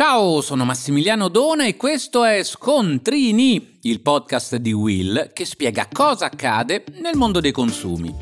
Ciao, sono Massimiliano Dona e questo è Scontrini, il podcast di Will che spiega cosa accade nel mondo dei consumi.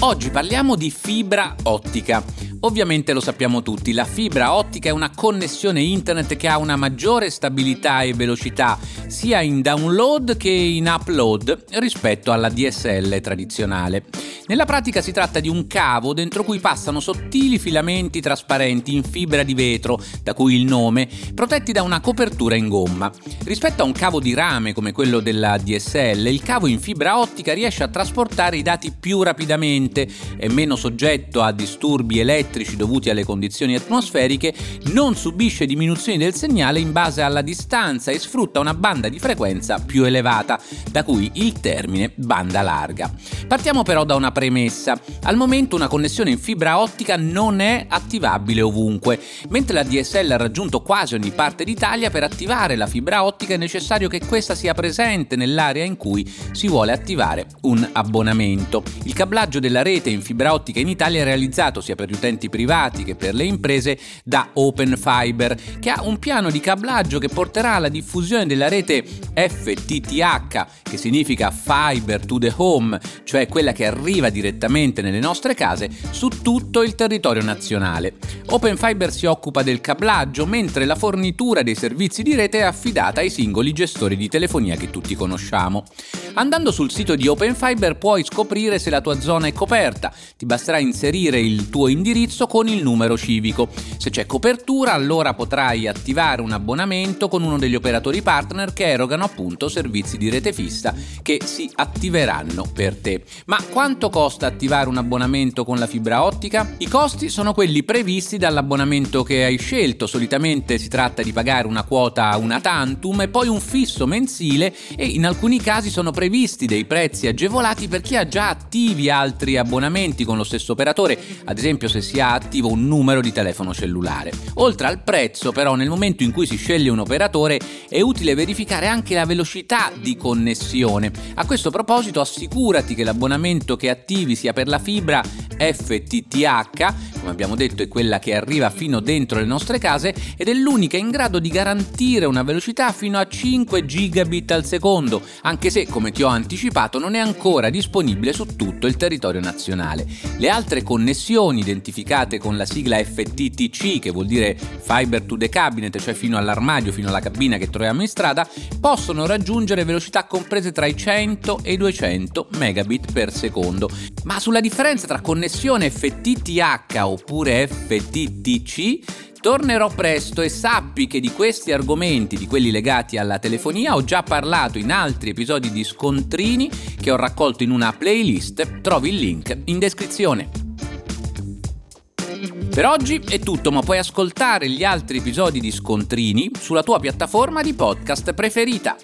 Oggi parliamo di fibra ottica. Ovviamente lo sappiamo tutti, la fibra ottica è una connessione internet che ha una maggiore stabilità e velocità sia in download che in upload rispetto alla DSL tradizionale. Nella pratica si tratta di un cavo dentro cui passano sottili filamenti trasparenti in fibra di vetro, da cui il nome, protetti da una copertura in gomma. Rispetto a un cavo di rame come quello della DSL, il cavo in fibra ottica riesce a trasportare i dati più rapidamente, è meno soggetto a disturbi elettrici dovuti alle condizioni atmosferiche, non subisce diminuzioni del segnale in base alla distanza e sfrutta una banda di frequenza più elevata, da cui il termine banda larga. Partiamo però da una premessa. Al momento una connessione in fibra ottica non è attivabile ovunque, mentre la DSL ha raggiunto quasi ogni parte d'Italia, per attivare la fibra ottica è necessario che questa sia presente nell'area in cui si vuole attivare un abbonamento. Il cablaggio della rete in fibra ottica in Italia è realizzato sia per gli utenti privati che per le imprese da Open Fiber, che ha un piano di cablaggio che porterà alla diffusione della rete FTTH, che significa Fiber to the Home, cioè quella che arriva direttamente nelle nostre case su tutto il territorio nazionale. Open Fiber si occupa del cablaggio, mentre la fornitura dei servizi di rete è affidata ai singoli gestori di telefonia che tutti conosciamo. Andando sul sito di Open Fiber puoi scoprire se la tua zona è coperta, ti basterà inserire il tuo indirizzo con il numero civico. Se c'è copertura allora potrai attivare un abbonamento con uno degli operatori partner che erogano appunto servizi di rete fissa che si attiveranno per te. Ma quanto costa attivare un abbonamento con la fibra ottica? I costi sono quelli previsti dall'abbonamento che hai scelto, solitamente si tratta di pagare una quota una tantum e poi un fisso mensile e in alcuni casi sono previsti dei prezzi agevolati per chi ha già attivi altri abbonamenti con lo stesso operatore, ad esempio se si ha attivo un numero di telefono cellulare. Oltre al prezzo però nel momento in cui si sceglie un operatore è utile verificare anche la velocità di connessione. A questo proposito assicurati che l'abbonamento che attivi sia per la fibra FTTH, come abbiamo detto è quella che arriva fino dentro le nostre case ed è l'unica in grado di garantire una velocità fino a 5 gigabit al secondo, anche se come ti ho anticipato non è ancora disponibile su tutto il territorio nazionale. Le altre connessioni identificate con la sigla FTTC, che vuol dire Fiber to the Cabinet, cioè fino all'armadio, fino alla cabina che troviamo in strada, possono raggiungere velocità comprese tra i 100 e i 200 megabit per secondo, ma sulla differenza tra connessione FTTH oppure FTTC Tornerò presto e sappi che di questi argomenti, di quelli legati alla telefonia, ho già parlato in altri episodi di Scontrini che ho raccolto in una playlist, trovi il link in descrizione. Per oggi è tutto, ma puoi ascoltare gli altri episodi di Scontrini sulla tua piattaforma di podcast preferita.